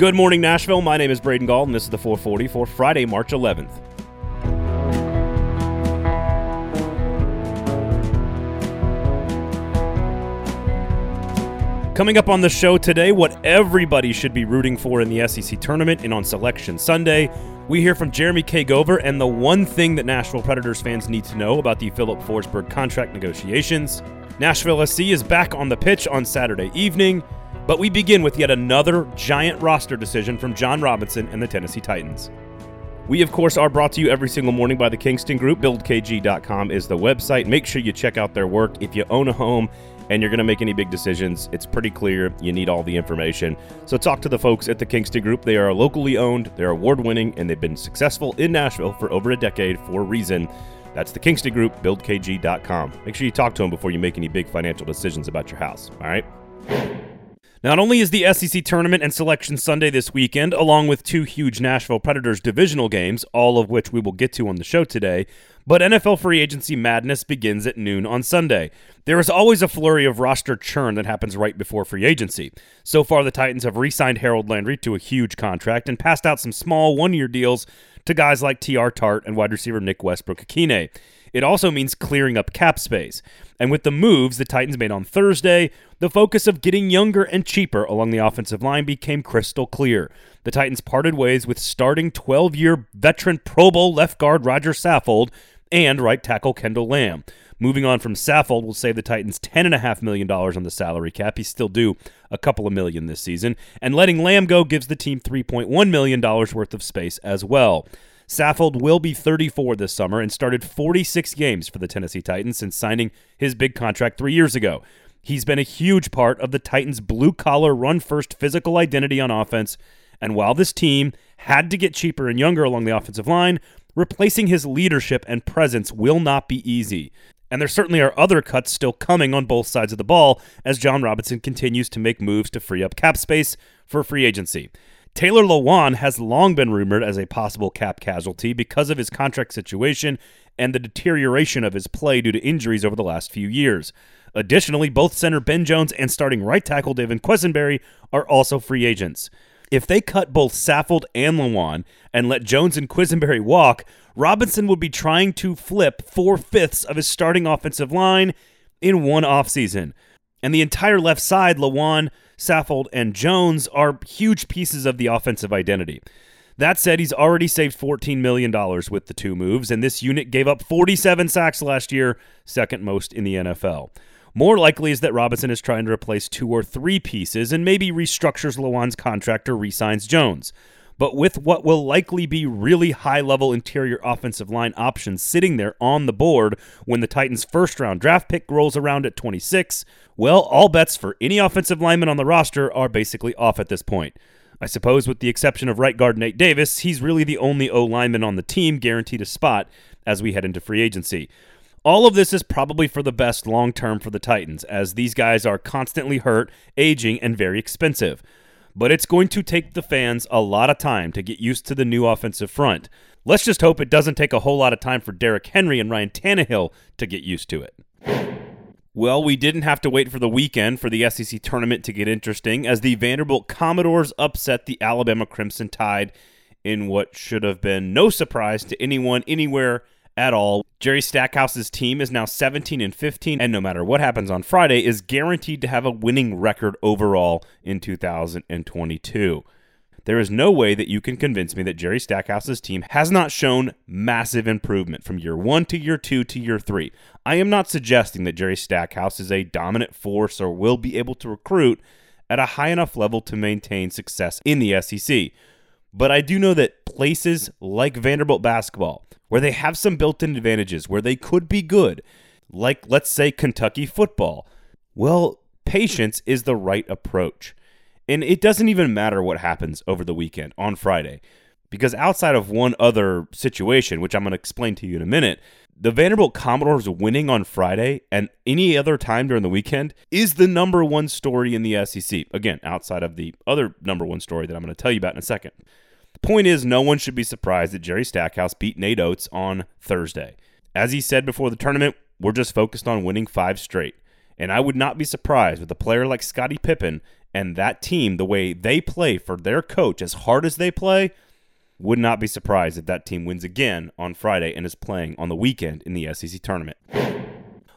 Good morning, Nashville. My name is Braden Gall, and this is the 440 for Friday, March 11th. Coming up on the show today, what everybody should be rooting for in the SEC tournament and on Selection Sunday. We hear from Jeremy K. Gover and the one thing that Nashville Predators fans need to know about the Filip Forsberg contract negotiations. Nashville SC is back on the pitch on Saturday evening, but we begin with yet another giant roster decision from Jon Robinson and the Tennessee Titans. We, of course, are brought to you every single morning by the Kingston Group. BuildKG.com is the website. Make sure you check out their work. If you own a home and you're going to make any big decisions, it's pretty clear you need all the information. So talk to the folks at the Kingston Group. They are locally owned, they're award winning, and they've been successful in Nashville for over a decade for a reason. That's the Kingston Group, buildkg.com. Make sure you talk to them before you make any big financial decisions about your house, all right? Not only is the SEC tournament and selection Sunday this weekend, along with two huge Nashville Predators divisional games, all of which we will get to on the show today, but NFL free agency madness begins at noon on Sunday. There is always a flurry of roster churn that happens right before free agency. So far, the Titans have re signed Harold Landry to a huge contract and passed out some small one year deals to guys like Teair Tart and wide receiver Nick Westbrook-Ikhine. It also means clearing up cap space. And with the moves the Titans made on Thursday, the focus of getting younger and cheaper along the offensive line became crystal clear. The Titans parted ways with starting 12 year veteran Pro Bowl left guard Roger Saffold and right tackle Kendall Lamb. Moving on from Saffold will save the Titans $10.5 million on the salary cap. He's still due a couple of million this season. And letting Lamb go gives the team $3.1 million worth of space as well. Saffold will be 34 this summer and started 46 games for the Tennessee Titans since signing his big contract three years ago. He's been a huge part of the Titans' blue collar, run first physical identity on offense. And while this team had to get cheaper and younger along the offensive line, replacing his leadership and presence will not be easy. And there certainly are other cuts still coming on both sides of the ball as Jon Robinson continues to make moves to free up cap space for free agency. Taylor Lewan has long been rumored as a possible cap casualty because of his contract situation and the deterioration of his play due to injuries over the last few years. Additionally, both center Ben Jones and starting right tackle David Quessenberry are also free agents. If they cut both Saffold and Lewan and let Jones and Quessenberry walk, Robinson would be trying to flip four fifths of his starting offensive line in one offseason. And the entire left side, Lewan, Saffold, and Jones are huge pieces of the offensive identity. That said, he's already saved $14 million with the two moves, and this unit gave up 47 sacks last year, second most in the NFL. More likely is that Robinson is trying to replace two or three pieces and maybe restructures Lewan's contract or re signs Jones. But with what will likely be really high level interior offensive line options sitting there on the board when the Titans' first round draft pick rolls around at 26, well, all bets for any offensive lineman on the roster are basically off at this point. I suppose, with the exception of right guard Nate Davis, he's really the only O lineman on the team guaranteed a spot as we head into free agency. All of this is probably for the best long term for the Titans, as these guys are constantly hurt, aging, and very expensive but it's going to take the fans a lot of time to get used to the new offensive front. Let's just hope it doesn't take a whole lot of time for Derrick Henry and Ryan Tannehill to get used to it. Well, we didn't have to wait for the weekend for the SEC tournament to get interesting as the Vanderbilt Commodores upset the Alabama Crimson Tide in what should have been no surprise to anyone anywhere at all. Jerry Stackhouse's team is now 17 and 15 and no matter what happens on Friday is guaranteed to have a winning record overall in 2022. There is no way that you can convince me that Jerry Stackhouse's team has not shown massive improvement from year 1 to year 2 to year 3. I am not suggesting that Jerry Stackhouse is a dominant force or will be able to recruit at a high enough level to maintain success in the SEC. But I do know that places like Vanderbilt basketball, where they have some built in advantages, where they could be good, like let's say Kentucky football, well, patience is the right approach. And it doesn't even matter what happens over the weekend on Friday, because outside of one other situation, which I'm going to explain to you in a minute, the Vanderbilt Commodores winning on Friday and any other time during the weekend is the number one story in the SEC. Again, outside of the other number one story that I'm going to tell you about in a second. The point is, no one should be surprised that Jerry Stackhouse beat Nate Oats on Thursday. As he said before the tournament, we're just focused on winning five straight. And I would not be surprised with a player like Scotty Pippen And that team, the way they play for their coach, as hard as they play, would not be surprised if that team wins again on Friday and is playing on the weekend in the SEC tournament.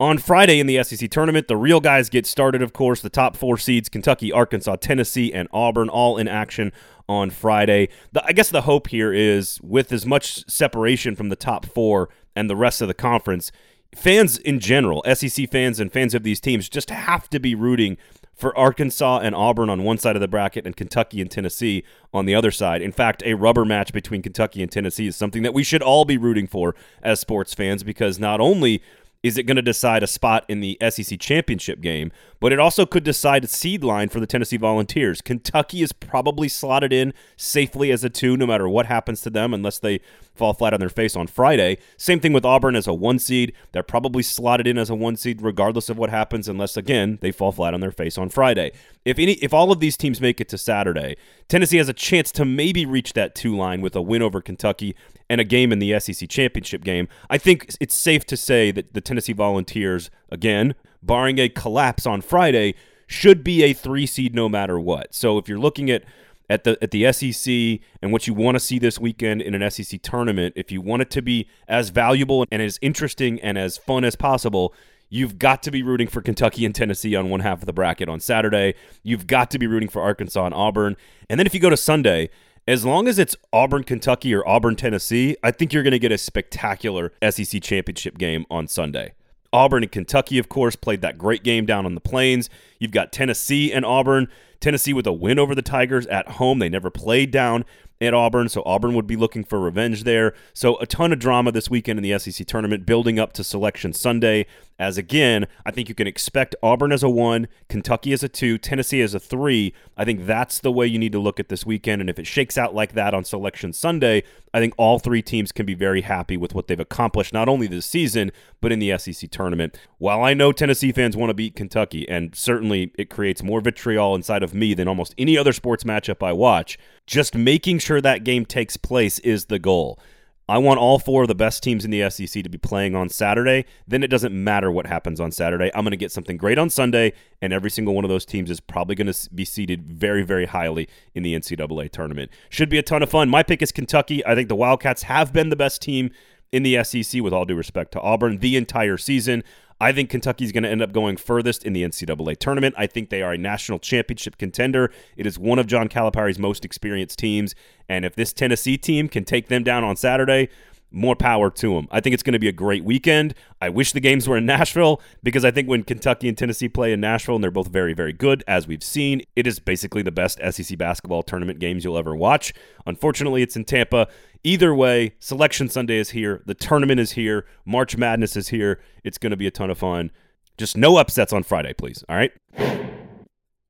On Friday in the SEC tournament, the real guys get started, of course. The top four seeds Kentucky, Arkansas, Tennessee, and Auburn all in action on Friday. The, I guess the hope here is with as much separation from the top four and the rest of the conference, fans in general, SEC fans and fans of these teams, just have to be rooting for Arkansas and Auburn on one side of the bracket and Kentucky and Tennessee on the other side. In fact, a rubber match between Kentucky and Tennessee is something that we should all be rooting for as sports fans because not only is it going to decide a spot in the SEC championship game, but it also could decide a seed line for the Tennessee Volunteers. Kentucky is probably slotted in safely as a two, no matter what happens to them, unless they fall flat on their face on Friday. Same thing with Auburn as a one seed. They're probably slotted in as a one seed, regardless of what happens, unless again they fall flat on their face on Friday. If any, if all of these teams make it to Saturday, Tennessee has a chance to maybe reach that two line with a win over Kentucky and a game in the SEC championship game. I think it's safe to say that the Tennessee Volunteers, again, barring a collapse on Friday, should be a three seed no matter what. So if you're looking at at the at the SEC and what you want to see this weekend in an SEC tournament, if you want it to be as valuable and as interesting and as fun as possible, you've got to be rooting for Kentucky and Tennessee on one half of the bracket on Saturday. You've got to be rooting for Arkansas and Auburn. And then if you go to Sunday, as long as it's Auburn, Kentucky, or Auburn, Tennessee, I think you're going to get a spectacular SEC championship game on Sunday. Auburn and Kentucky, of course, played that great game down on the plains. You've got Tennessee and Auburn. Tennessee with a win over the Tigers at home. They never played down at Auburn, so Auburn would be looking for revenge there. So a ton of drama this weekend in the SEC tournament, building up to Selection Sunday. As again, I think you can expect Auburn as a one, Kentucky as a two, Tennessee as a three. I think that's the way you need to look at this weekend. And if it shakes out like that on Selection Sunday, I think all three teams can be very happy with what they've accomplished, not only this season, but in the SEC tournament. While I know Tennessee fans want to beat Kentucky, and certainly it creates more vitriol inside of me than almost any other sports matchup I watch, just making sure that game takes place is the goal. I want all four of the best teams in the SEC to be playing on Saturday. Then it doesn't matter what happens on Saturday. I'm going to get something great on Sunday, and every single one of those teams is probably going to be seeded very, very highly in the NCAA tournament. Should be a ton of fun. My pick is Kentucky. I think the Wildcats have been the best team in the SEC, with all due respect to Auburn, the entire season. I think Kentucky's going to end up going furthest in the NCAA tournament. I think they are a national championship contender. It is one of John Calipari's most experienced teams. And if this Tennessee team can take them down on Saturday, more power to them. I think it's going to be a great weekend. I wish the games were in Nashville because I think when Kentucky and Tennessee play in Nashville and they're both very, very good, as we've seen, it is basically the best SEC basketball tournament games you'll ever watch. Unfortunately, it's in Tampa. Either way, Selection Sunday is here. The tournament is here. March Madness is here. It's going to be a ton of fun. Just no upsets on Friday, please. All right.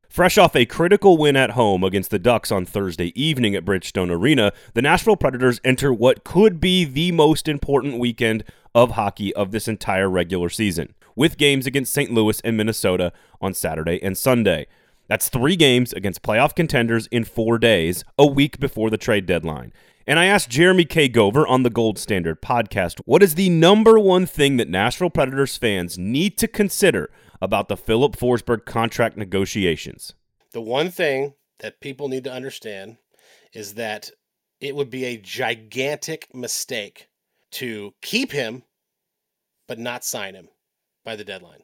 Fresh off a critical win at home against the Ducks on Thursday evening at Bridgestone Arena, the Nashville Predators enter what could be the most important weekend of hockey of this entire regular season, with games against St. Louis and Minnesota on Saturday and Sunday. That's three games against playoff contenders in four days, a week before the trade deadline. And I asked Jeremy K. Gover on the Gold Standard podcast what is the number one thing that Nashville Predators fans need to consider about the Filip Forsberg contract negotiations? The one thing that people need to understand is that it would be a gigantic mistake to keep him but not sign him by the deadline.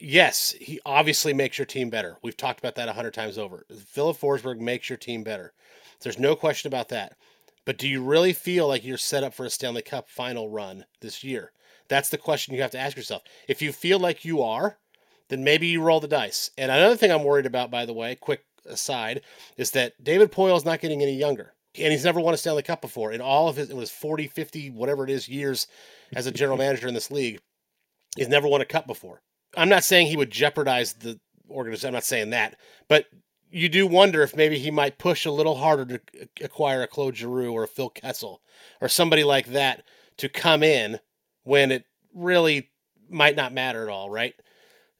Yes, he obviously makes your team better. We've talked about that a hundred times over. Filip Forsberg makes your team better. There's no question about that. But do you really feel like you're set up for a Stanley Cup final run this year? That's the question you have to ask yourself. If you feel like you are, then maybe you roll the dice. And another thing I'm worried about, by the way, quick aside, is that David Poile is not getting any younger. And he's never won a Stanley Cup before. In all of his, it was 40, 50, whatever it is, years as a general manager in this league, he's never won a cup before. I'm not saying he would jeopardize the organization. I'm not saying that. But you do wonder if maybe he might push a little harder to acquire a Claude Giroux or a Phil Kessel or somebody like that to come in when it really might not matter at all, right?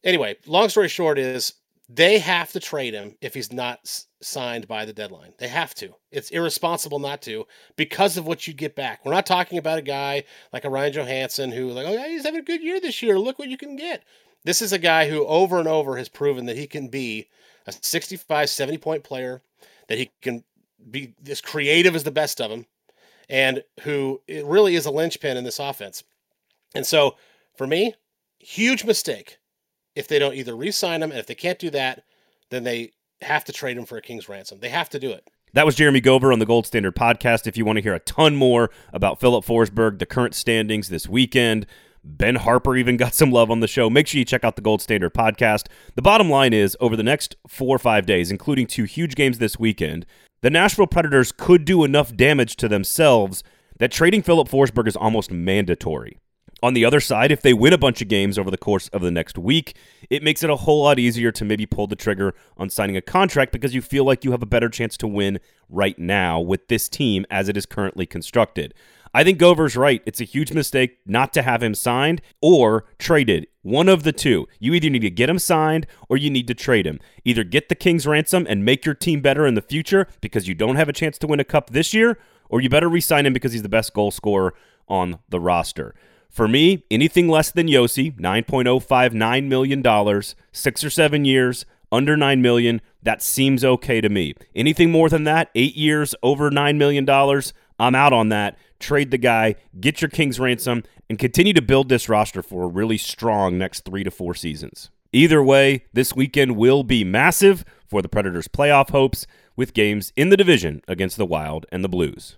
Anyway, long story short is they have to trade him if he's not signed by the deadline. They have to. It's irresponsible not to because of what you get back. We're not talking about a guy like a Ryan Johansen who like, oh yeah, he's having a good year this year. Look what you can get. This is a guy who over and over has proven that he can be a 65, 70 point player, that he can be as creative as the best of them, and who really is a linchpin in this offense. And so for me, huge mistake if they don't either re-sign him, and if they can't do that, then they have to trade him for a king's ransom. They have to do it. That was Jeremy Gover on the Gold Standard podcast. If you want to hear a ton more about Filip Forsberg, the current standings this weekend, Ben Harpur even got some love on the show. Make sure you check out the Gold Standard podcast. The bottom line is over the next four or five days, including two huge games this weekend, the Nashville Predators could do enough damage to themselves that trading Filip Forsberg is almost mandatory. On the other side, if they win a bunch of games over the course of the next week, it makes it a whole lot easier to maybe pull the trigger on signing a contract because you feel like you have a better chance to win right now with this team as it is currently constructed. I think Gover's right. It's a huge mistake not to have him signed or traded. One of the two. You either need to get him signed or you need to trade him. Either get the King's ransom and make your team better in the future because you don't have a chance to win a cup this year, or you better re sign him because he's the best goal scorer on the roster. For me, anything less than Josi, $9.059 million, six or seven years, under 9 million, that seems okay to me. Anything more than that, eight years, over $9 million, I'm out on that. Trade the guy, get your King's ransom, and continue to build this roster for a really strong next three to four seasons. Either way, this weekend will be massive for the Predators' playoff hopes with games in the division against the Wild and the Blues.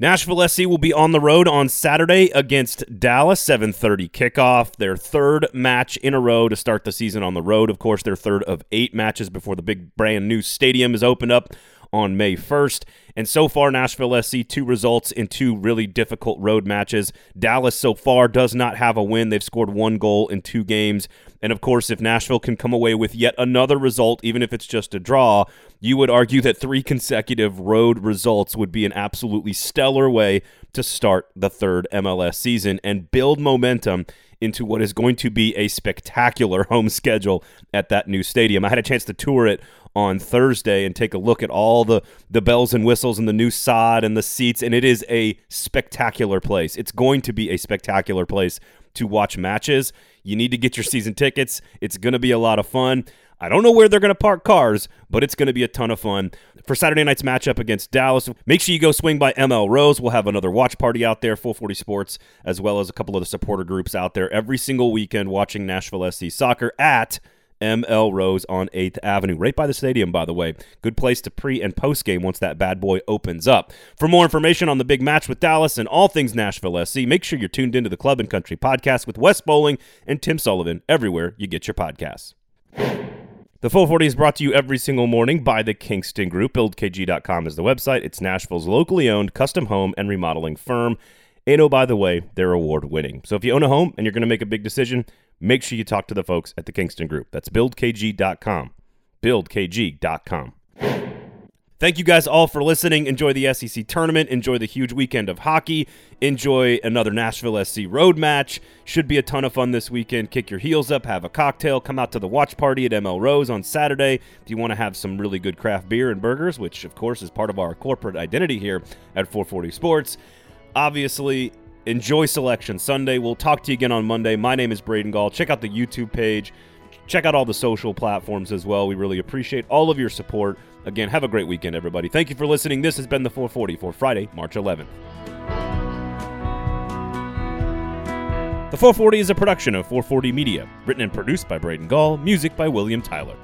Nashville SC will be on the road on Saturday against Dallas, 7:30 kickoff. Their third match in a row to start the season on the road. Of course, their third of 8 matches before the big brand new stadium is opened up on May 1st. And so far, Nashville SC, two results in two really difficult road matches. Dallas so far does not have a win. They've scored one goal in two games. And of course, if Nashville can come away with yet another result, even if it's just a draw, you would argue that three consecutive road results would be an absolutely stellar way to start the third MLS season and build momentum into what is going to be a spectacular home schedule at that new stadium. I had a chance to tour it on Thursday and take a look at all the the bells and whistles and the new sod and the seats and it is a spectacular place. It's going to be a spectacular place to watch matches. You need to get your season tickets. It's going to be a lot of fun. I don't know where they're going to park cars, but it's going to be a ton of fun. For Saturday night's matchup against Dallas, make sure you go swing by ML Rose. We'll have another watch party out there, 440 Sports, as well as a couple of the supporter groups out there every single weekend watching Nashville SC soccer at ML Rose on 8th Avenue, right by the stadium, by the way. Good place to pre and post game once that bad boy opens up. For more information on the big match with Dallas and all things Nashville SC, make sure you're tuned into the Club and Country podcast with Wes Bowling and Tim Sullivan everywhere you get your podcasts. The 440 is brought to you every single morning by the Kingston Group. BuildKG.com is the website. It's Nashville's locally owned custom home and remodeling firm. And oh, by the way, they're award winning. So if you own a home and you're going to make a big decision, make sure you talk to the folks at the Kingston Group. That's buildkg.com. Buildkg.com. Thank you guys all for listening. Enjoy the SEC tournament. Enjoy the huge weekend of hockey. Enjoy another Nashville SC road match. Should be a ton of fun this weekend. Kick your heels up, have a cocktail, come out to the watch party at ML Rose on Saturday. If you want to have some really good craft beer and burgers, which of course is part of our corporate identity here at 440 Sports. Obviously, enjoy Selection Sunday. We'll talk to you again on Monday. My name is Braden Gall. Check out the YouTube page. Check out all the social platforms as well. We really appreciate all of your support. Again, have a great weekend, everybody. Thank you for listening. This has been the 440 for Friday, March 11th. The 440 is a production of 440 Media, written and produced by Braden Gall, music by William Tyler.